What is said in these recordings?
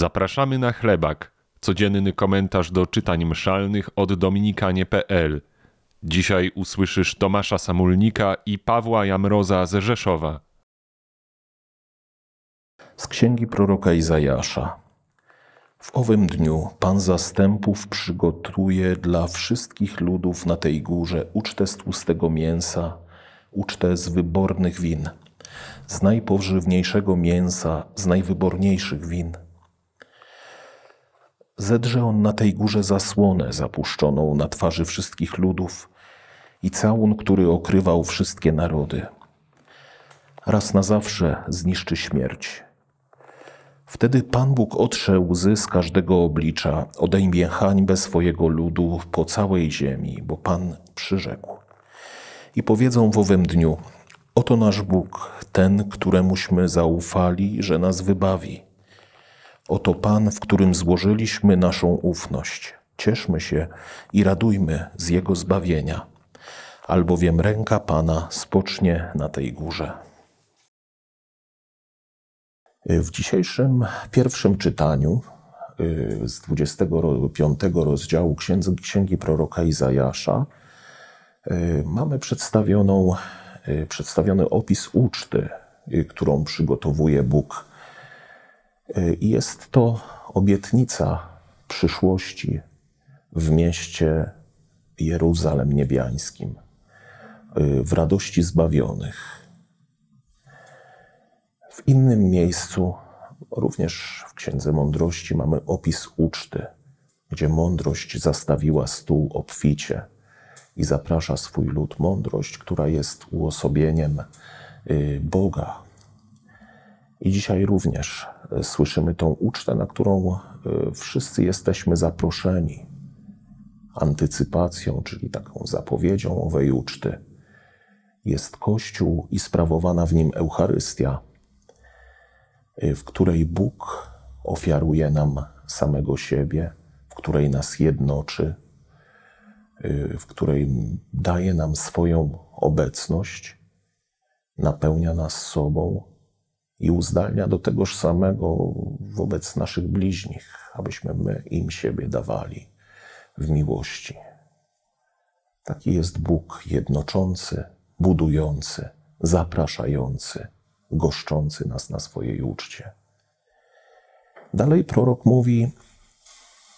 Zapraszamy na chlebak, codzienny komentarz do czytań mszalnych od dominikanie.pl. Dzisiaj usłyszysz Tomasza Samulnika i Pawła Jamroza z Rzeszowa. Z księgi proroka Izajasza. W owym dniu Pan zastępów przygotuje dla wszystkich ludów na tej górze ucztę z tłustego mięsa, ucztę z wybornych win, z najpożywniejszego mięsa, z najwyborniejszych win. Zedrze on na tej górze zasłonę zapuszczoną na twarzy wszystkich ludów i całun, który okrywał wszystkie narody. Raz na zawsze zniszczy śmierć. Wtedy Pan Bóg otrze łzy z każdego oblicza, odejmie hańbę swojego ludu po całej ziemi, bo Pan przyrzekł. I powiedzą w owym dniu: Oto nasz Bóg, ten, któremuśmy zaufali, że nas wybawi. Oto Pan, w którym złożyliśmy naszą ufność. Cieszmy się i radujmy z Jego zbawienia, albowiem ręka Pana spocznie na tej górze. W dzisiejszym pierwszym czytaniu y, z 25 rozdziału księgi, księgi proroka Izajasza y, mamy przedstawioną, y, przedstawiony opis uczty, którą przygotowuje Bóg. I jest to obietnica przyszłości w mieście Jeruzalem Niebiańskim, w radości zbawionych w innym miejscu, również w Księdze Mądrości, mamy opis uczty, gdzie mądrość zastawiła stół obficie i zaprasza swój lud. Mądrość, która jest uosobieniem y, Boga. I dzisiaj również y, słyszymy tą ucztę, na którą y, wszyscy jesteśmy zaproszeni. Antycypacją, czyli taką zapowiedzią owej uczty, jest Kościół i sprawowana w nim Eucharystia Y, w której Bóg ofiaruje nam samego siebie, w której nas jednoczy, w której daje nam swoją obecność, napełnia nas sobą i uzdalnia do tegoż samego wobec naszych bliźnich, abyśmy my im siebie dawali w miłości. Taki jest Bóg jednoczący, budujący, zapraszający goszczący nas na swojej uczcie. Dalej prorok mówi,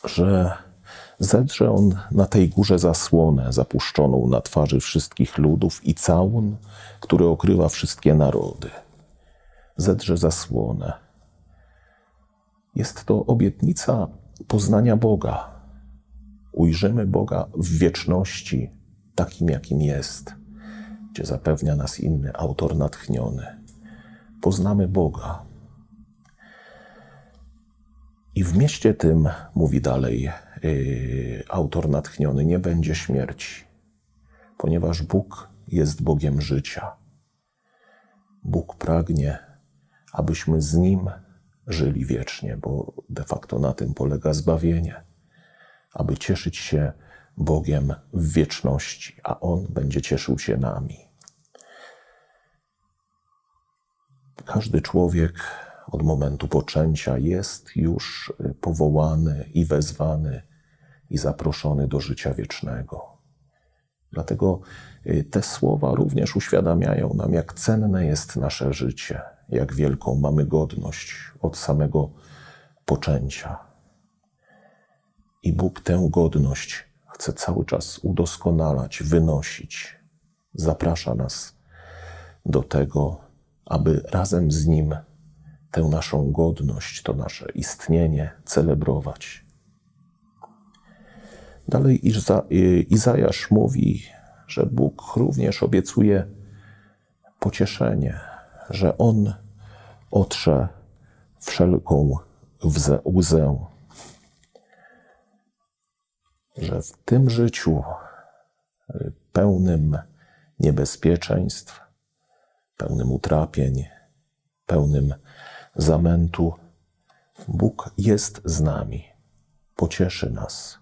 że zedrze on na tej górze zasłonę zapuszczoną na twarzy wszystkich ludów i całun, który okrywa wszystkie narody. Zedrze zasłonę. Jest to obietnica poznania Boga. Ujrzymy Boga w wieczności, takim jakim jest, gdzie zapewnia nas inny autor natchniony poznamy Boga. I w mieście tym, mówi dalej yy, autor natchniony, nie będzie śmierci, ponieważ Bóg jest Bogiem życia. Bóg pragnie, abyśmy z Nim żyli wiecznie, bo de facto na tym polega zbawienie, aby cieszyć się Bogiem w wieczności, a On będzie cieszył się nami. Każdy człowiek od momentu poczęcia jest już powołany i wezwany i zaproszony do życia wiecznego. Dlatego y, te słowa również uświadamiają nam, jak cenne jest nasze życie, jak wielką mamy godność od samego poczęcia. I Bóg tę godność chce cały czas udoskonalać, wynosić. Zaprasza nas do tego, aby razem z Nim tę naszą godność, to nasze istnienie celebrować. Dalej Iza, Izajasz mówi, że Bóg również obiecuje pocieszenie, że On otrze wszelką łzę, że w tym życiu pełnym niebezpieczeństw, pełnym utrapień, pełnym zamętu, Bóg jest z nami, pocieszy nas.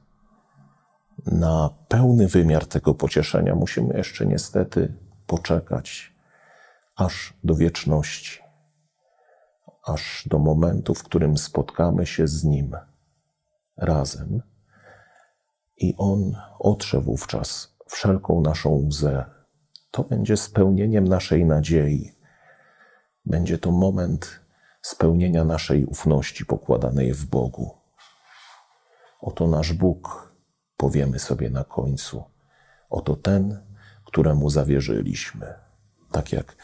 Na pełny wymiar tego pocieszenia musimy jeszcze niestety poczekać aż do wieczności. aż do momentu, w którym spotkamy się z Nim razem i On otrze wówczas wszelką naszą łzę. To będzie spełnieniem naszej nadziei. Będzie to moment spełnienia naszej ufności pokładanej w Bogu. Oto nasz Bóg, powiemy sobie na końcu. Oto ten, któremu zawierzyliśmy, tak jak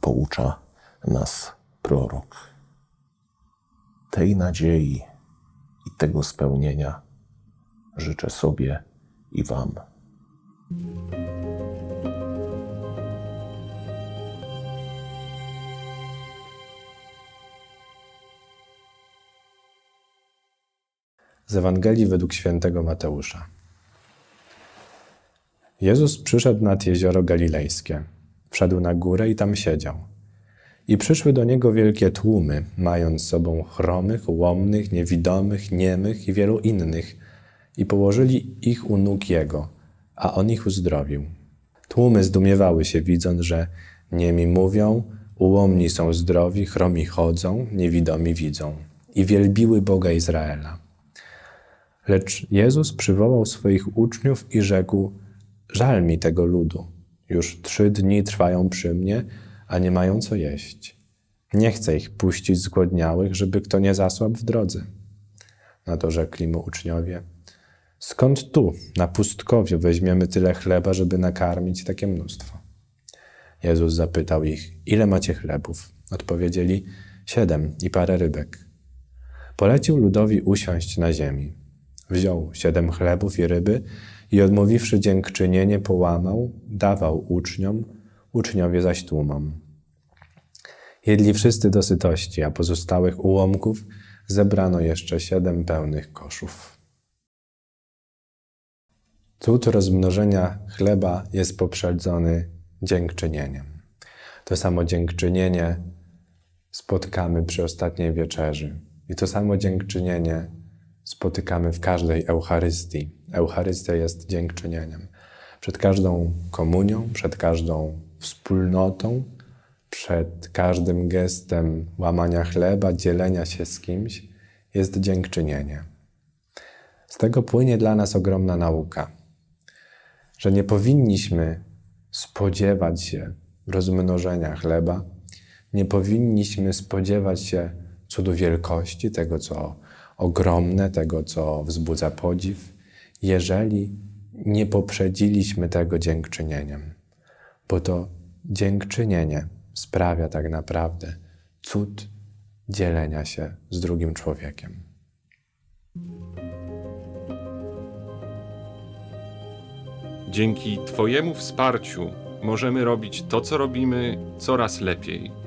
poucza nas prorok. Tej nadziei i tego spełnienia życzę sobie i Wam. Z Ewangelii według świętego Mateusza. Jezus przyszedł nad jezioro galilejskie. Wszedł na górę i tam siedział. I przyszły do niego wielkie tłumy, mając sobą chromych, łomnych, niewidomych, niemych i wielu innych, i położyli ich u nóg jego, a on ich uzdrowił. Tłumy zdumiewały się, widząc, że niemi mówią, ułomni są zdrowi, chromi chodzą, niewidomi widzą, i wielbiły Boga Izraela. Lecz Jezus przywołał swoich uczniów i rzekł: Żal mi tego ludu. Już trzy dni trwają przy mnie, a nie mają co jeść. Nie chcę ich puścić zgłodniałych, żeby kto nie zasłabł w drodze. Na to rzekli mu uczniowie: Skąd tu, na pustkowiu, weźmiemy tyle chleba, żeby nakarmić takie mnóstwo? Jezus zapytał ich: Ile macie chlebów? Odpowiedzieli: Siedem i parę rybek. Polecił ludowi usiąść na ziemi. Wziął siedem chlebów i ryby i odmówiwszy dziękczynienie, połamał, dawał uczniom, uczniowie zaś tłumom. Jedli wszyscy do sytości, a pozostałych ułomków zebrano jeszcze siedem pełnych koszów. Cud rozmnożenia chleba jest poprzedzony dziękczynieniem. To samo dziękczynienie spotkamy przy ostatniej wieczerzy. I to samo dziękczynienie spotykamy w każdej Eucharystii. Eucharystia jest dziękczynieniem. Przed każdą komunią, przed każdą wspólnotą, przed każdym gestem łamania chleba, dzielenia się z kimś jest dziękczynienie. Z tego płynie dla nas ogromna nauka, że nie powinniśmy spodziewać się rozmnożenia chleba, nie powinniśmy spodziewać się cudu wielkości, tego co ogromne, tego, co wzbudza podziw, jeżeli nie poprzedziliśmy tego dziękczynieniem. Bo to dziękczynienie sprawia tak naprawdę cud dzielenia się z drugim człowiekiem. Dzięki Twojemu wsparciu możemy robić to, co robimy, coraz lepiej.